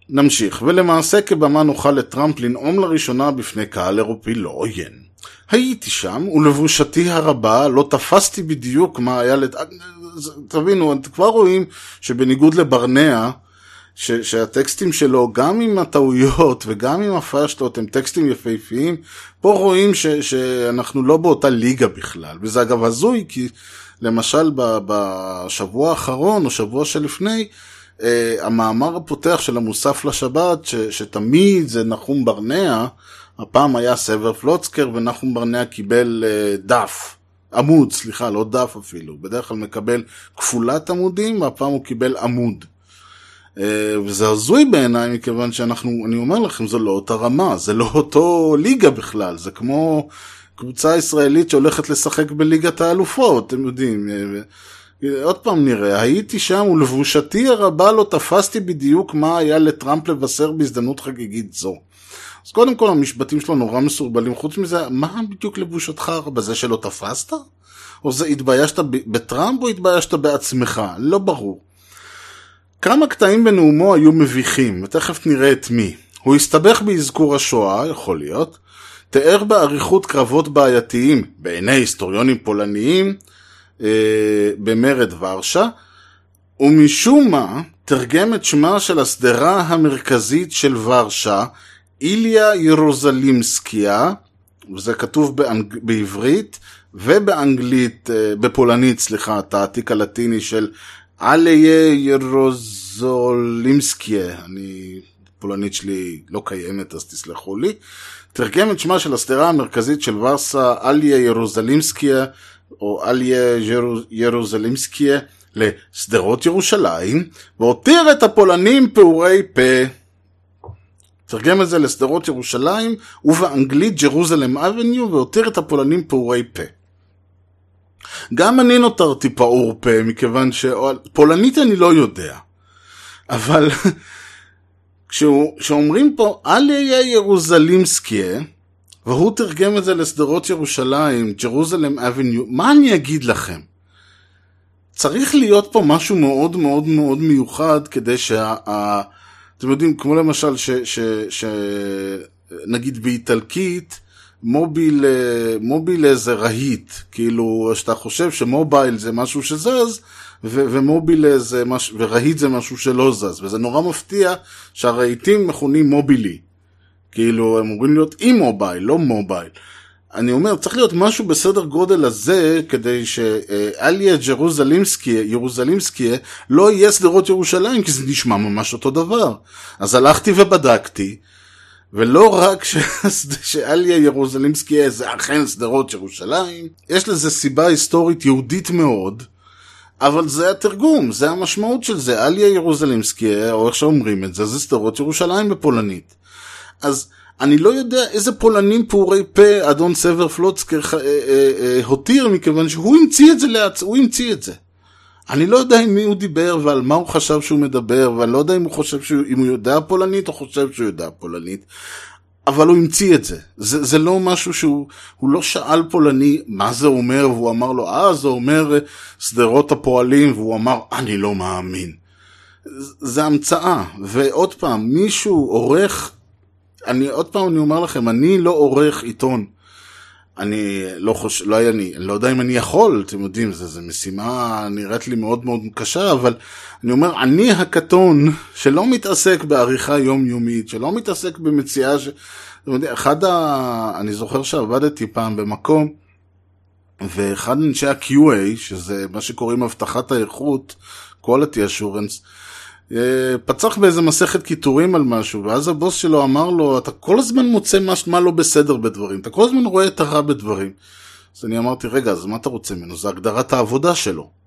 נמשיך, ולמעשה כבמה נוכל לטראמפ לנאום לראשונה בפני קהל אירופי לא עוין. הייתי שם, ולבושתי הרבה לא תפסתי בדיוק מה היה לת... תבינו, אתם כבר רואים שבניגוד לברנע, ש, שהטקסטים שלו, גם עם הטעויות [laughs] וגם עם הפשטות, הם טקסטים יפהפיים. פה רואים ש, שאנחנו לא באותה ליגה בכלל. וזה אגב הזוי, כי למשל בשבוע האחרון או שבוע שלפני, uh, המאמר הפותח של המוסף לשבת, ש, שתמיד זה נחום ברנע, הפעם היה סבר פלוצקר ונחום ברנע קיבל uh, דף. עמוד, סליחה, לא דף אפילו. בדרך כלל מקבל כפולת עמודים, והפעם הוא קיבל עמוד. אה, וזה הזוי בעיניי, מכיוון שאנחנו, אני אומר לכם, זו לא אותה רמה, זה לא אותו ליגה בכלל, זה כמו קבוצה ישראלית שהולכת לשחק בליגת האלופות, אתם יודעים. אה, עוד פעם נראה, הייתי שם ולבושתי הרבה לא תפסתי בדיוק מה היה לטראמפ לבשר בהזדמנות חגיגית זו. אז קודם כל המשפטים שלו נורא מסורבלים, חוץ מזה, מה בדיוק לבושתך הרבה? זה שלא תפסת? או זה התביישת בטראמפ או התביישת בעצמך? לא ברור. כמה קטעים בנאומו היו מביכים, ותכף נראה את מי. הוא הסתבך באזכור השואה, יכול להיות, תיאר באריכות קרבות בעייתיים, בעיני היסטוריונים פולניים, אה, במרד ורשה, ומשום מה תרגם את שמה של השדרה המרכזית של ורשה, איליה ירוזלימסקיה, וזה כתוב באנג... בעברית, ובאנגלית, אה, בפולנית, סליחה, את העתיק הלטיני של אליה ירוזולימסקיה, אני, פולנית שלי לא קיימת אז תסלחו לי, תרגם את שמה של השדרה המרכזית של ורסה, אליה ירוזלימסקיה, או אליה ירוזלימסקיה, לשדרות ירושלים, והותיר את הפולנים פעורי פה. תרגם את זה לשדרות ירושלים, ובאנגלית ג'רוזלם אבניו, והותיר את הפולנים פעורי פה. גם אני נותרתי פעור פה, מכיוון שפולנית אני לא יודע. אבל [laughs] כשאומרים פה אליה ירוזלימסקיה, והוא תרגם את זה לשדרות ירושלים, ג'רוזלם אבניו, מה אני אגיד לכם? צריך להיות פה משהו מאוד מאוד מאוד מיוחד כדי שה... אתם יודעים, כמו למשל, ש, ש, ש, נגיד באיטלקית, מוביל, מוביל זה רהיט, כאילו, שאתה חושב שמובייל זה משהו שזז, ו mobile זה מש... ורהיט זה משהו שלא זז, וזה נורא מפתיע שהרהיטים מכונים mobili. כאילו, הם אמורים להיות immobile, לא mobile. אני אומר, צריך להיות משהו בסדר גודל הזה, כדי שאליה ג'רוזלימסקי, ירוזלימסקי, לא יהיה שדרות ירושלים, כי זה נשמע ממש אותו דבר. אז הלכתי ובדקתי, ולא רק [laughs] שאליה ירוזלימסקי זה אכן שדרות ירושלים, יש לזה סיבה היסטורית יהודית מאוד, אבל זה התרגום, זה המשמעות של זה. אליה ירוזלימסקי, או איך שאומרים את זה, זה שדרות ירושלים בפולנית. אז אני לא יודע איזה פולנים פעורי פה אדון סבר פלוצקר אה, אה, אה, הותיר, מכיוון שהוא המציא את זה לעצ... הוא המציא את זה. אני לא יודע עם מי הוא דיבר ועל מה הוא חשב שהוא מדבר, ואני לא יודע אם הוא חושב שהוא, אם הוא יודע פולנית או חושב שהוא יודע פולנית, אבל הוא המציא את זה. זה. זה לא משהו שהוא, הוא לא שאל פולני מה זה אומר, והוא אמר לו, אה, זה אומר שדרות הפועלים, והוא אמר, אני לא מאמין. זה המצאה, ועוד פעם, מישהו עורך אני עוד פעם אני אומר לכם, אני לא עורך עיתון. אני לא חושב, לא אני, אני לא יודע אם אני יכול, אתם יודעים, זו משימה נראית לי מאוד מאוד קשה, אבל אני אומר, אני הקטון שלא מתעסק בעריכה יומיומית, שלא מתעסק במציאה ש... אתם יודעים, אחד ה... אני זוכר שעבדתי פעם במקום, ואחד אנשי ה-QA, שזה מה שקוראים הבטחת האיכות, quality assurance, פצח באיזה מסכת קיטורים על משהו, ואז הבוס שלו אמר לו, אתה כל הזמן מוצא מה, מה לא בסדר בדברים, אתה כל הזמן רואה את הרע בדברים. אז אני אמרתי, רגע, אז מה אתה רוצה ממנו? זה הגדרת העבודה שלו.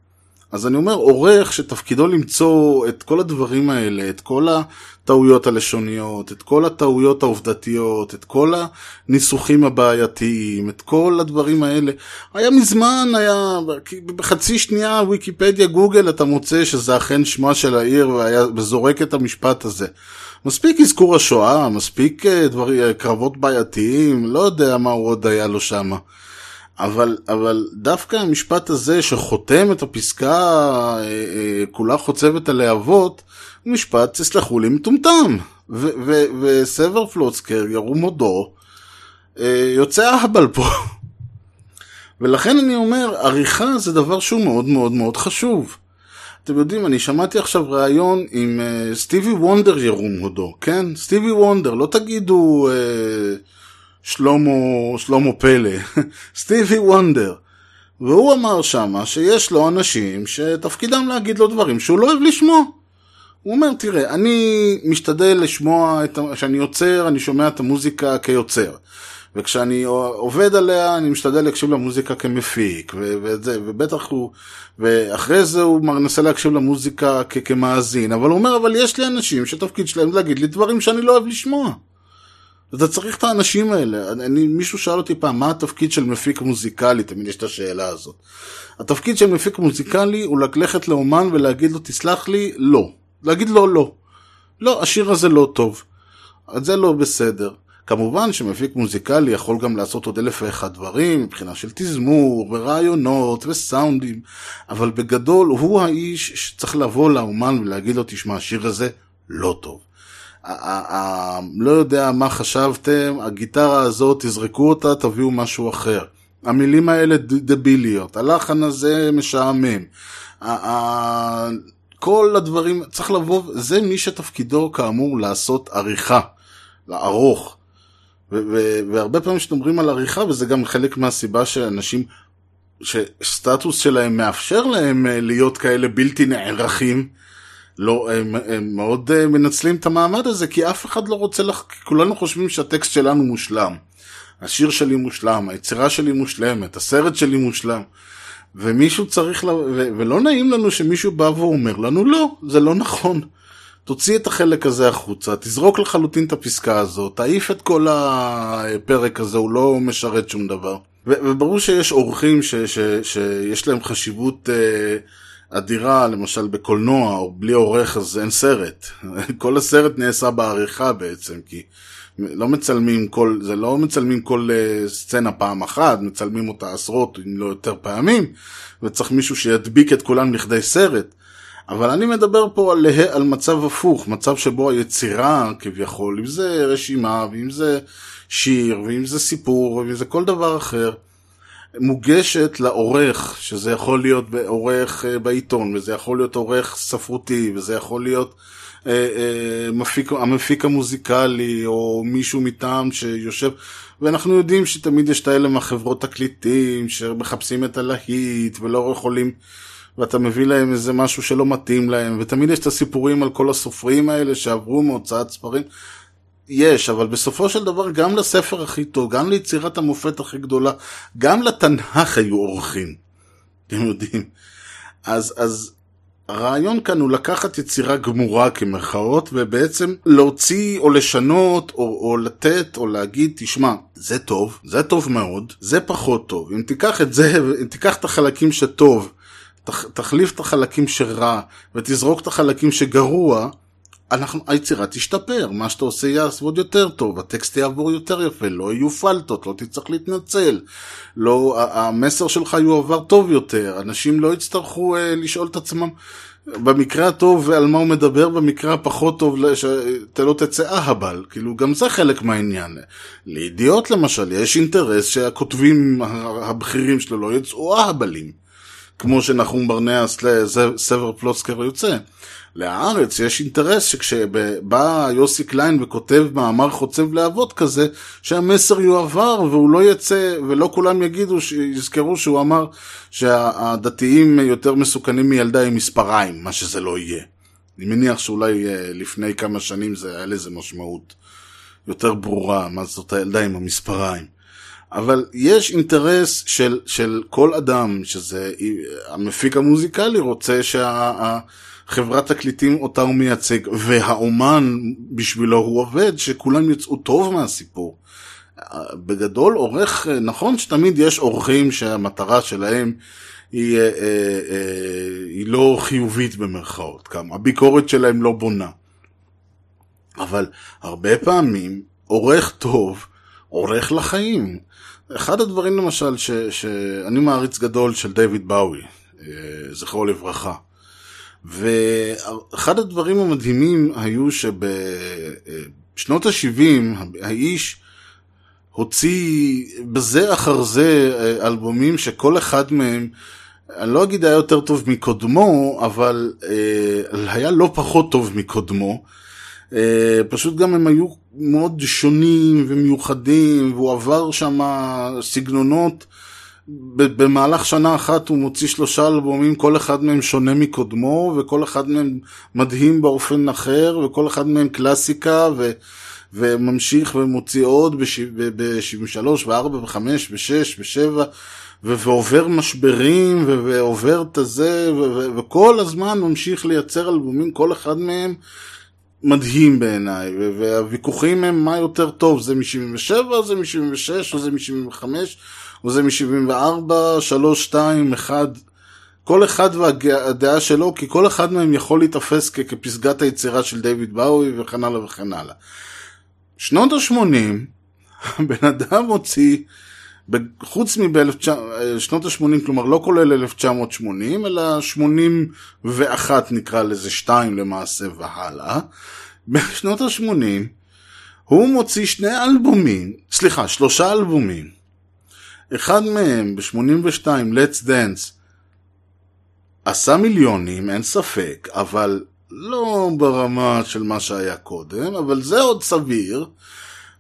אז אני אומר, עורך שתפקידו למצוא את כל הדברים האלה, את כל הטעויות הלשוניות, את כל הטעויות העובדתיות, את כל הניסוחים הבעייתיים, את כל הדברים האלה. היה מזמן, היה בחצי שנייה ויקיפדיה גוגל אתה מוצא שזה אכן שמה של העיר והיה, וזורק את המשפט הזה. מספיק אזכור השואה, מספיק אה, דברים, אה, קרבות בעייתיים, לא יודע מה הוא עוד היה לו שמה. אבל, אבל דווקא המשפט הזה שחותם את הפסקה אה, אה, כולה חוצבת הלהבות, משפט, תסלחו לי, מטומטם. וסבר פלוצקר, ירום הודו, אה, יוצא אהבל פה. [laughs] ולכן אני אומר, עריכה זה דבר שהוא מאוד מאוד מאוד חשוב. אתם יודעים, אני שמעתי עכשיו ראיון עם uh, סטיבי וונדר ירום הודו, כן? סטיבי וונדר, לא תגידו... Uh, שלמה, שלמה פלא, [laughs] סטיבי וונדר. והוא אמר שמה שיש לו אנשים שתפקידם להגיד לו דברים שהוא לא אוהב לשמוע. הוא אומר, תראה, אני משתדל לשמוע, כשאני יוצר, אני שומע את המוזיקה כיוצר. וכשאני עובד עליה, אני משתדל להקשיב למוזיקה כמפיק, וזה, ובטח הוא, ואחרי זה הוא מנסה להקשיב למוזיקה כמאזין, אבל הוא אומר, אבל יש לי אנשים שתפקיד שלהם להגיד לי דברים שאני לא אוהב לשמוע. אתה צריך את האנשים האלה. אני, מישהו שאל אותי פעם, מה התפקיד של מפיק מוזיקלי? תמיד יש את השאלה הזאת. התפקיד של מפיק מוזיקלי הוא ללכת לאומן ולהגיד לו, תסלח לי, לא. להגיד לו לא. לא, השיר הזה לא טוב. זה לא בסדר. כמובן שמפיק מוזיקלי יכול גם לעשות עוד אלף ואחד דברים, מבחינה של תזמור, ורעיונות, וסאונדים, אבל בגדול הוא האיש שצריך לבוא לאומן ולהגיד לו, תשמע, השיר הזה לא טוב. לא יודע מה חשבתם, הגיטרה הזאת, תזרקו אותה, תביאו משהו אחר. המילים האלה דביליות, הלחן הזה משעמם. כל הדברים, צריך לבוא, זה מי שתפקידו כאמור לעשות עריכה, לערוך. והרבה פעמים כשאתם על עריכה, וזה גם חלק מהסיבה שאנשים, שסטטוס שלהם מאפשר להם אה, להיות כאלה בלתי נערכים, לא, הם, הם מאוד uh, מנצלים את המעמד הזה, כי אף אחד לא רוצה, לח... כולנו חושבים שהטקסט שלנו מושלם. השיר שלי מושלם, היצירה שלי מושלמת, הסרט שלי מושלם. ומישהו צריך, ל... ו... ולא נעים לנו שמישהו בא ואומר לנו, לא, זה לא נכון. תוציא את החלק הזה החוצה, תזרוק לחלוטין את הפסקה הזאת, תעיף את כל הפרק הזה, הוא לא משרת שום דבר. וברור שיש אורחים ש- ש- שיש להם חשיבות אה, אדירה, למשל בקולנוע, או בלי עורך אז אין סרט. [laughs] כל הסרט נעשה בעריכה בעצם, כי לא מצלמים כל, זה לא מצלמים כל uh, סצנה פעם אחת, מצלמים אותה עשרות אם לא יותר פעמים, וצריך מישהו שידביק את כולם לכדי סרט. אבל אני מדבר פה על, על מצב הפוך, מצב שבו היצירה כביכול, אם זה רשימה, ואם זה שיר, ואם זה סיפור, ואם זה כל דבר אחר, מוגשת לעורך, שזה יכול להיות עורך אה, בעיתון, וזה יכול להיות עורך ספרותי, וזה יכול להיות אה, אה, מפיק, המפיק המוזיקלי, או מישהו מטעם שיושב, ואנחנו יודעים שתמיד יש את האלה מהחברות תקליטים, שמחפשים את הלהיט, ולא יכולים, ואתה מביא להם איזה משהו שלא מתאים להם, ותמיד יש את הסיפורים על כל הסופרים האלה שעברו מהוצאת ספרים. יש, אבל בסופו של דבר גם לספר הכי טוב, גם ליצירת המופת הכי גדולה, גם לתנ"ך היו אורחים. אתם יודעים. אז, אז הרעיון כאן הוא לקחת יצירה גמורה כמרכאות, ובעצם להוציא או לשנות או, או לתת או להגיד, תשמע, זה טוב, זה טוב מאוד, זה פחות טוב. אם תיקח את זה, אם תיקח את החלקים שטוב, תח, תחליף את החלקים שרע, ותזרוק את החלקים שגרוע, אנחנו, היצירה תשתפר, מה שאתה עושה יעבוד יותר טוב, הטקסט יעבור יותר יפה, לא יהיו פלטות, לא תצטרך להתנצל, לא, המסר שלך יועבר טוב יותר, אנשים לא יצטרכו אה, לשאול את עצמם במקרה הטוב על מה הוא מדבר, במקרה הפחות טוב שאתה לא תצא אהבל, כאילו גם זה חלק מהעניין. לידיעות למשל, יש אינטרס שהכותבים הבכירים שלו לא יצאו אהבלים, כמו שנחום ברנע סבר פלוצקר יוצא. להארץ יש אינטרס שכשבא יוסי קליין וכותב מאמר חוצב להבות כזה, שהמסר יועבר והוא לא יצא, ולא כולם יגידו, יזכרו שהוא אמר שהדתיים יותר מסוכנים מילדה עם מספריים, מה שזה לא יהיה. אני מניח שאולי אה, לפני כמה שנים זה היה לזה משמעות יותר ברורה, מה זאת הילדה עם המספריים. אבל יש אינטרס של, של כל אדם, שזה המפיק המוזיקלי רוצה שה... חברת תקליטים אותה הוא מייצג, והאומן בשבילו הוא עובד, שכולם יצאו טוב מהסיפור. בגדול עורך, נכון שתמיד יש עורכים שהמטרה שלהם היא, אה, אה, אה, היא לא חיובית במרכאות, כמה הביקורת שלהם לא בונה. אבל הרבה פעמים עורך טוב עורך לחיים. אחד הדברים למשל ש, שאני מעריץ גדול של דיוויד באוי, זכרו לברכה. ואחד הדברים המדהימים היו שבשנות ה-70 האיש הוציא בזה אחר זה אה, אלבומים שכל אחד מהם, אני לא אגיד היה יותר טוב מקודמו, אבל אה, היה לא פחות טוב מקודמו. אה, פשוט גם הם היו מאוד שונים ומיוחדים, והוא עבר שם סגנונות. במהלך שנה אחת הוא מוציא שלושה אלבומים, כל אחד מהם שונה מקודמו, וכל אחד מהם מדהים באופן אחר, וכל אחד מהם קלאסיקה, ו... וממשיך ומוציא עוד ב-73 ו-4 ו-5 ו-6 ו-7 ועובר משברים ועובר את הזה וכל הזמן ממשיך לייצר אלבומים, כל אחד מהם מדהים בעיניי והוויכוחים הם מה יותר טוב, זה מ-77 או זה מ-76 או זה מ-75 וזה מ-74, 3, 2, 1, כל אחד והדעה שלו, כי כל אחד מהם יכול להיתפס כפסגת היצירה של דיוויד באוי וכן הלאה וכן הלאה. שנות ה-80, הבן [laughs] אדם הוציא, חוץ משנות ה-80, כלומר לא כולל 1980, אלא 81 נקרא לזה 2 למעשה והלאה, בשנות ה-80 הוא מוציא שני אלבומים, סליחה, שלושה אלבומים, אחד מהם ב-82, Let's Dance, עשה מיליונים, אין ספק, אבל לא ברמה של מה שהיה קודם, אבל זה עוד סביר.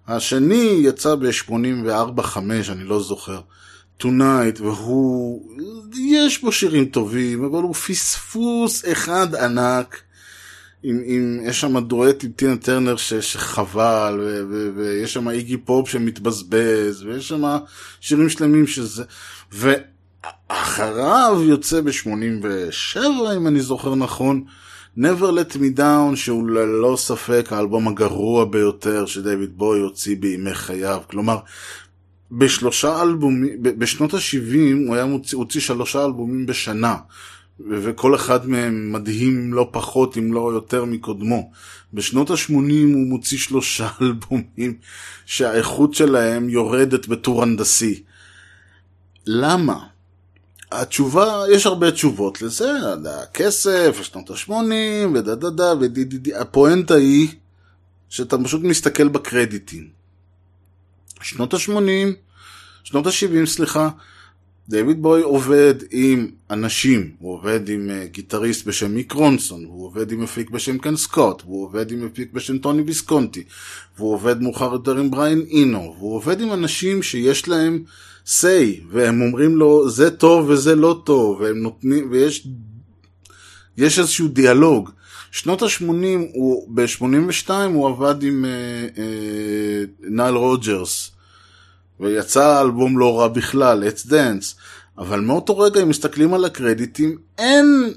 השני יצא ב-84-5, אני לא זוכר, Tonight, והוא, יש בו שירים טובים, אבל הוא פספוס אחד ענק. עם, עם, יש שם דואט עם טינה טרנר ש, שחבל, ו, ו, ויש שם איגי פופ שמתבזבז, ויש שם שירים שלמים שזה... ואחריו יוצא ב-87, אם אני זוכר נכון, Never Let Me Down, שהוא ללא ספק האלבום הגרוע ביותר שדייוויד בוי הוציא בימי חייו. כלומר, בשלושה אלבומים, בשנות ה-70 הוא הוציא שלושה אלבומים בשנה, וכל אחד מהם מדהים לא פחות, אם לא יותר מקודמו. בשנות ה-80 הוא מוציא שלושה [laughs] אלבומים שהאיכות שלהם יורדת בטור הנדסי. למה? התשובה, יש הרבה תשובות לזה, הכסף, שנות ה-80, ודה דה דה, ודי די די, הפואנטה היא שאתה פשוט מסתכל בקרדיטים. שנות ה-80, שנות ה-70, סליחה, דיוויד בוי עובד עם אנשים, הוא עובד עם uh, גיטריסט בשם מיק רונסון, הוא עובד עם מפיק בשם קן סקוט, הוא עובד עם מפיק בשם טוני ויסקונטי, והוא עובד מאוחר יותר עם בריין אינו, והוא עובד עם אנשים שיש להם say, והם אומרים לו זה טוב וזה לא טוב, והם נותנים, ויש יש איזשהו דיאלוג. שנות ה-80, ב-82 הוא עבד עם uh, uh, נייל רוג'רס. ויצא אלבום לא רע בכלל, Let's Dance, אבל מאותו רגע אם מסתכלים על הקרדיטים, אין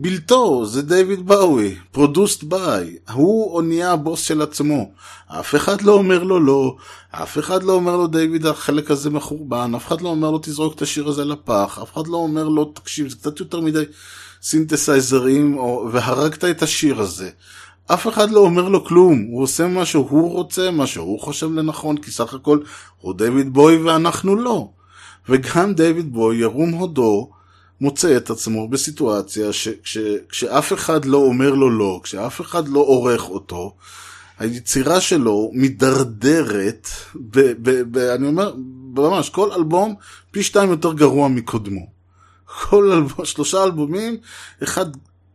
בלתו, זה דיוויד באוי, produced by, הוא נהיה הבוס של עצמו. אף אחד לא אומר לו לא, אף אחד לא אומר לו דיוויד החלק הזה מחורבן, אף אחד לא אומר לו תזרוק את השיר הזה לפח, אף אחד לא אומר לו תקשיב זה קצת יותר מדי סינתסייזרים, או, והרגת את השיר הזה. אף אחד לא אומר לו כלום, הוא עושה מה שהוא רוצה, מה שהוא חושב לנכון, כי סך הכל הוא דיוויד בוי ואנחנו לא. וגם דיוויד בוי, ירום הודו, מוצא את עצמו בסיטואציה שכשאף אחד לא אומר לו לא, כשאף אחד לא עורך אותו, היצירה שלו מידרדרת, ב, ב, ב, אני אומר, ממש, כל אלבום פי שתיים יותר גרוע מקודמו. כל אלבום, שלושה אלבומים, אחד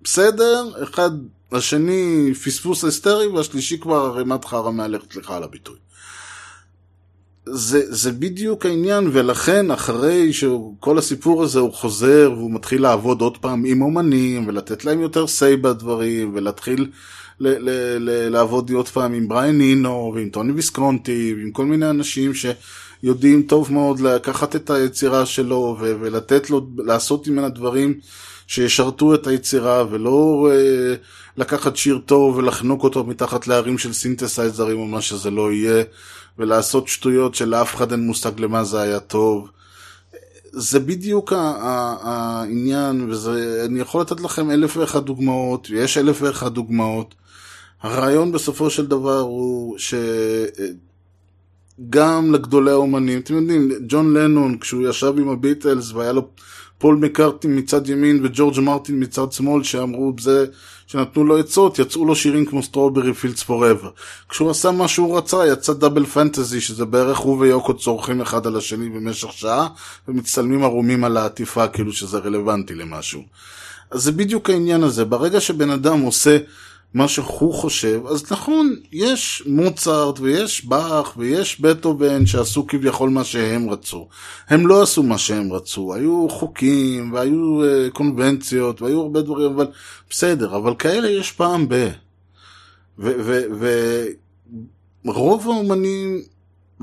בסדר, אחד השני פספוס היסטרי, והשלישי כבר ערימת חרא מהלכת לך על הביטוי. זה, זה בדיוק העניין, ולכן אחרי שכל הסיפור הזה הוא חוזר והוא מתחיל לעבוד עוד פעם עם אומנים, ולתת להם יותר say בדברים, ולהתחיל ל- ל- ל- לעבוד עוד פעם עם בריין נינו, ועם טוני ויסקונטי, ועם כל מיני אנשים שיודעים טוב מאוד לקחת את היצירה שלו, ולתת לו, לעשות ממנה דברים שישרתו את היצירה, ולא uh, לקחת שיר טוב ולחנוק אותו מתחת להרים של סינתסייזרים או מה שזה לא יהיה. ולעשות שטויות שלאף אחד אין מושג למה זה היה טוב. זה בדיוק העניין, ואני יכול לתת לכם אלף ואחת דוגמאות, ויש אלף ואחת דוגמאות. הרעיון בסופו של דבר הוא שגם לגדולי האומנים, אתם יודעים, ג'ון לנון, כשהוא ישב עם הביטלס והיה לו פול מקרטני מצד ימין וג'ורג' מרטין מצד שמאל שאמרו זה שנתנו לו עצות יצאו לו שירים כמו Strawberry Fields Forever כשהוא עשה מה שהוא רצה יצא Double Fantasy שזה בערך הוא ויוקו צורחים אחד על השני במשך שעה ומצטלמים ערומים על העטיפה כאילו שזה רלוונטי למשהו. אז זה בדיוק העניין הזה. ברגע שבן אדם עושה מה שהוא חושב, אז נכון, יש מוצרט ויש באך ויש בטהובן שעשו כביכול מה שהם רצו. הם לא עשו מה שהם רצו, היו חוקים והיו uh, קונבנציות והיו הרבה דברים, אבל בסדר, אבל כאלה יש פעם ב... ורוב האומנים,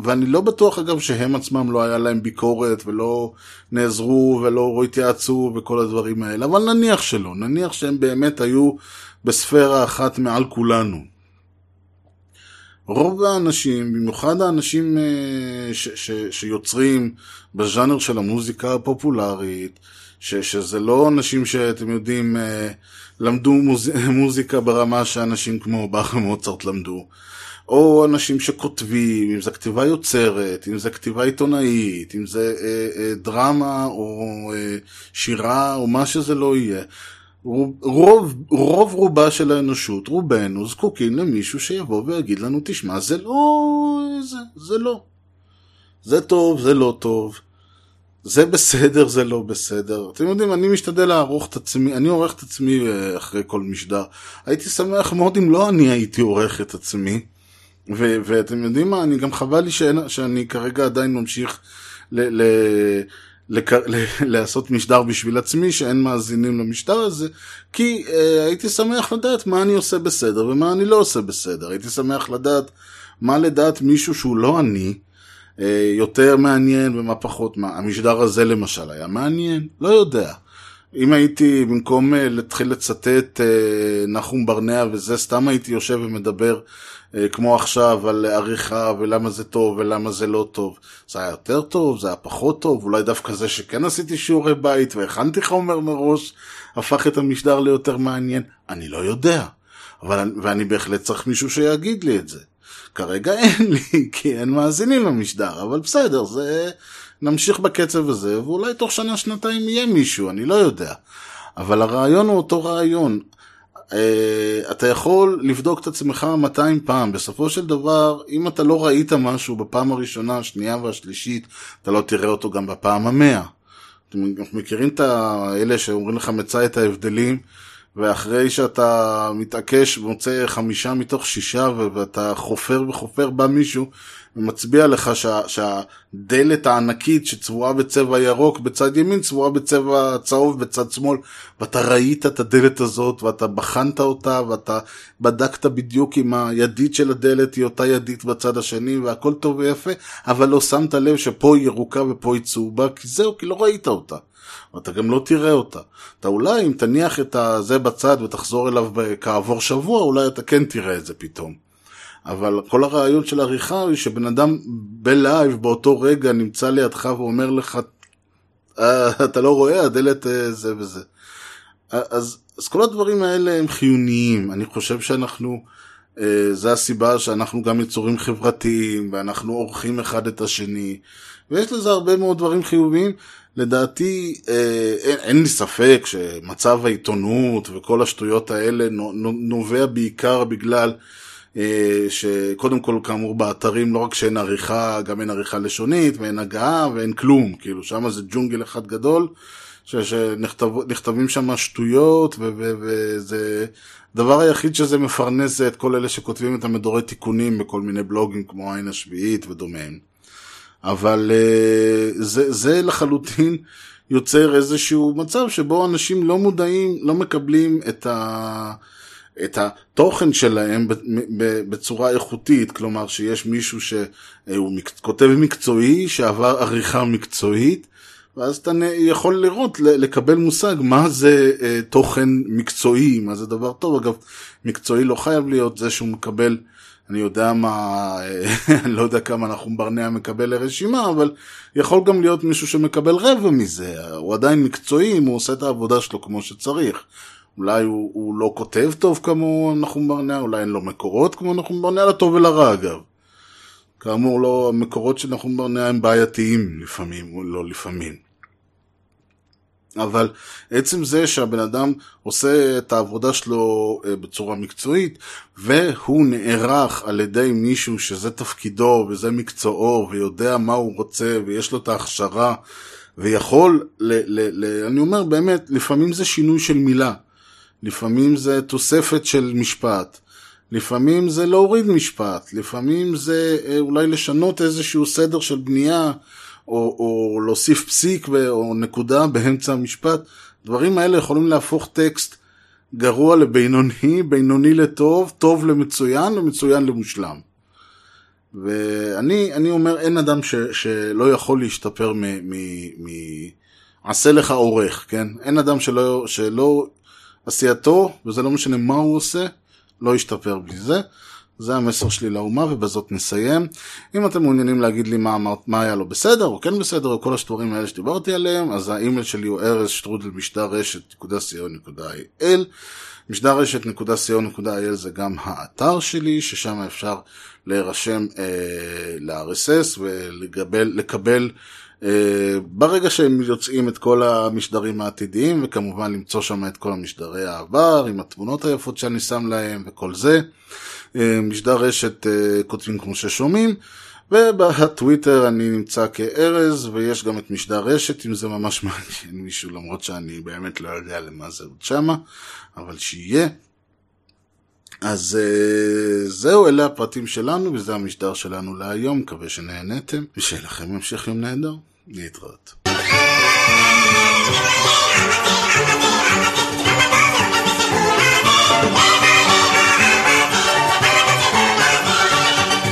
ואני לא בטוח אגב שהם עצמם לא היה להם ביקורת ולא נעזרו ולא התייעצו וכל הדברים האלה, אבל נניח שלא, נניח שהם באמת היו בספירה אחת מעל כולנו. רוב האנשים, במיוחד האנשים ש, ש, שיוצרים בז'אנר של המוזיקה הפופולרית, ש, שזה לא אנשים שאתם יודעים, למדו מוז, [laughs] מוזיקה ברמה שאנשים כמו באך ומוצרט למדו, או אנשים שכותבים, אם זה כתיבה יוצרת, אם זה כתיבה עיתונאית, אם זה אה, אה, דרמה או אה, שירה או מה שזה לא יהיה. רוב, רוב רובה של האנושות, רובנו, זקוקים למישהו שיבוא ויגיד לנו, תשמע, זה לא... זה, זה לא. זה טוב, זה לא טוב. זה בסדר, זה לא בסדר. אתם יודעים, אני משתדל לערוך את עצמי, אני עורך את עצמי אחרי כל משדר. הייתי שמח מאוד אם לא אני הייתי עורך את עצמי. ו- ואתם יודעים מה, אני גם חבל לי שאין, שאני כרגע עדיין ממשיך ל... ל- לק... לעשות משדר בשביל עצמי, שאין מאזינים למשדר הזה, כי אה, הייתי שמח לדעת מה אני עושה בסדר ומה אני לא עושה בסדר. הייתי שמח לדעת מה לדעת מישהו שהוא לא אני, אה, יותר מעניין ומה פחות. מה, המשדר הזה למשל היה מעניין? לא יודע. אם הייתי, במקום אה, להתחיל לצטט אה, נחום ברנע וזה, סתם הייתי יושב ומדבר כמו עכשיו על עריכה ולמה זה טוב ולמה זה לא טוב. זה היה יותר טוב, זה היה פחות טוב, אולי דווקא זה שכן עשיתי שיעורי בית והכנתי חומר מראש, הפך את המשדר ליותר מעניין. אני לא יודע, אבל, ואני בהחלט צריך מישהו שיגיד לי את זה. כרגע אין לי, [laughs] כי אין מאזינים למשדר, אבל בסדר, זה... נמשיך בקצב הזה, ואולי תוך שנה-שנתיים יהיה מישהו, אני לא יודע. אבל הרעיון הוא אותו רעיון. אה, אתה יכול לבדוק את עצמך 200 פעם, בסופו של דבר, אם אתה לא ראית משהו בפעם הראשונה, השנייה והשלישית, אתה לא תראה אותו גם בפעם המאה. אתם מכירים את האלה שאומרים לך מצא את ההבדלים, ואחרי שאתה מתעקש ומוצא חמישה מתוך שישה ואתה חופר וחופר בא מישהו ומצביע לך שה, שהדלת הענקית שצבועה בצבע ירוק בצד ימין צבועה בצבע צהוב בצד שמאל ואתה ראית את הדלת הזאת ואתה בחנת אותה ואתה בדקת בדיוק אם הידית של הדלת היא אותה ידית בצד השני והכל טוב ויפה אבל לא שמת לב שפה היא ירוקה ופה היא צהובה כי זהו כי לא ראית אותה ואתה גם לא תראה אותה. אתה אולי אם תניח את זה בצד ותחזור אליו כעבור שבוע אולי אתה כן תראה את זה פתאום. אבל כל הרעיון של עריכה היא שבן אדם בלייב באותו רגע נמצא לידך ואומר לך, אה, אתה לא רואה, הדלת אה, זה וזה. אז, אז כל הדברים האלה הם חיוניים. אני חושב שאנחנו, אה, זה הסיבה שאנחנו גם יצורים חברתיים, ואנחנו עורכים אחד את השני, ויש לזה הרבה מאוד דברים חיוביים. לדעתי, אין, אין לי ספק שמצב העיתונות וכל השטויות האלה נובע בעיקר בגלל אה, שקודם כל כאמור באתרים לא רק שאין עריכה, גם אין עריכה לשונית ואין הגעה ואין כלום, כאילו שם זה ג'ונגל אחד גדול, שנכתבים שם שטויות וזה הדבר היחיד שזה מפרנס זה את כל אלה שכותבים את המדורי תיקונים בכל מיני בלוגים כמו העין השביעית ודומיהם. אבל אה, זה, זה לחלוטין יוצר איזשהו מצב שבו אנשים לא מודעים, לא מקבלים את ה... את התוכן שלהם בצורה איכותית, כלומר שיש מישהו שהוא כותב מקצועי, שעבר עריכה מקצועית, ואז אתה יכול לראות, לקבל מושג מה זה אה, תוכן מקצועי, מה זה דבר טוב. אגב, מקצועי לא חייב להיות זה שהוא מקבל, אני יודע מה, אה, [laughs] אני לא יודע כמה נחום ברנע מקבל לרשימה, אבל יכול גם להיות מישהו שמקבל רבע מזה, הוא עדיין מקצועי אם הוא עושה את העבודה שלו כמו שצריך. אולי הוא, הוא לא כותב טוב כמו נחום ברנע, אולי אין לו מקורות כמו נחום ברנע, לטוב ולרע אגב. כאמור, לא, המקורות של נחום ברנע הם בעייתיים לפעמים, או לא לפעמים. אבל עצם זה שהבן אדם עושה את העבודה שלו אה, בצורה מקצועית, והוא נערך על ידי מישהו שזה תפקידו וזה מקצועו, ויודע מה הוא רוצה, ויש לו את ההכשרה, ויכול, ל, ל, ל, אני אומר באמת, לפעמים זה שינוי של מילה. לפעמים זה תוספת של משפט, לפעמים זה להוריד משפט, לפעמים זה אה, אולי לשנות איזשהו סדר של בנייה, או, או להוסיף פסיק או נקודה באמצע המשפט. דברים האלה יכולים להפוך טקסט גרוע לבינוני, בינוני לטוב, טוב למצוין ומצוין למושלם. ואני אומר, אין אדם ש, שלא יכול להשתפר מ... מ, מ עשה לך עורך, כן? אין אדם שלא, שלא עשייתו, וזה לא משנה מה הוא עושה, לא ישתפר בלי זה. זה המסר שלי לאומה, ובזאת נסיים. אם אתם מעוניינים להגיד לי מה, מה, מה היה לא בסדר, או כן בסדר, או כל השטורים האלה שדיברתי עליהם, אז האימייל שלי הוא ארז שטרודל משדר רשת.co.il. משדר רשת.co.il זה גם האתר שלי, ששם אפשר להירשם אה, ל-RSS ולקבל ברגע שהם יוצאים את כל המשדרים העתידיים, וכמובן למצוא שם את כל המשדרי העבר, עם התמונות היפות שאני שם להם וכל זה. אה, משדר רשת אה, כותבים כמו ששומעים, ובטוויטר אני נמצא כארז, ויש גם את משדר רשת, אם זה ממש [laughs] מעניין מישהו, למרות שאני באמת לא יודע למה זה עוד שמה, אבל שיהיה. אז זהו, אלה הפרטים שלנו, וזה המשדר שלנו להיום, מקווה שנהנתם, ושיהיה לכם המשך יום נהדר. להתראות.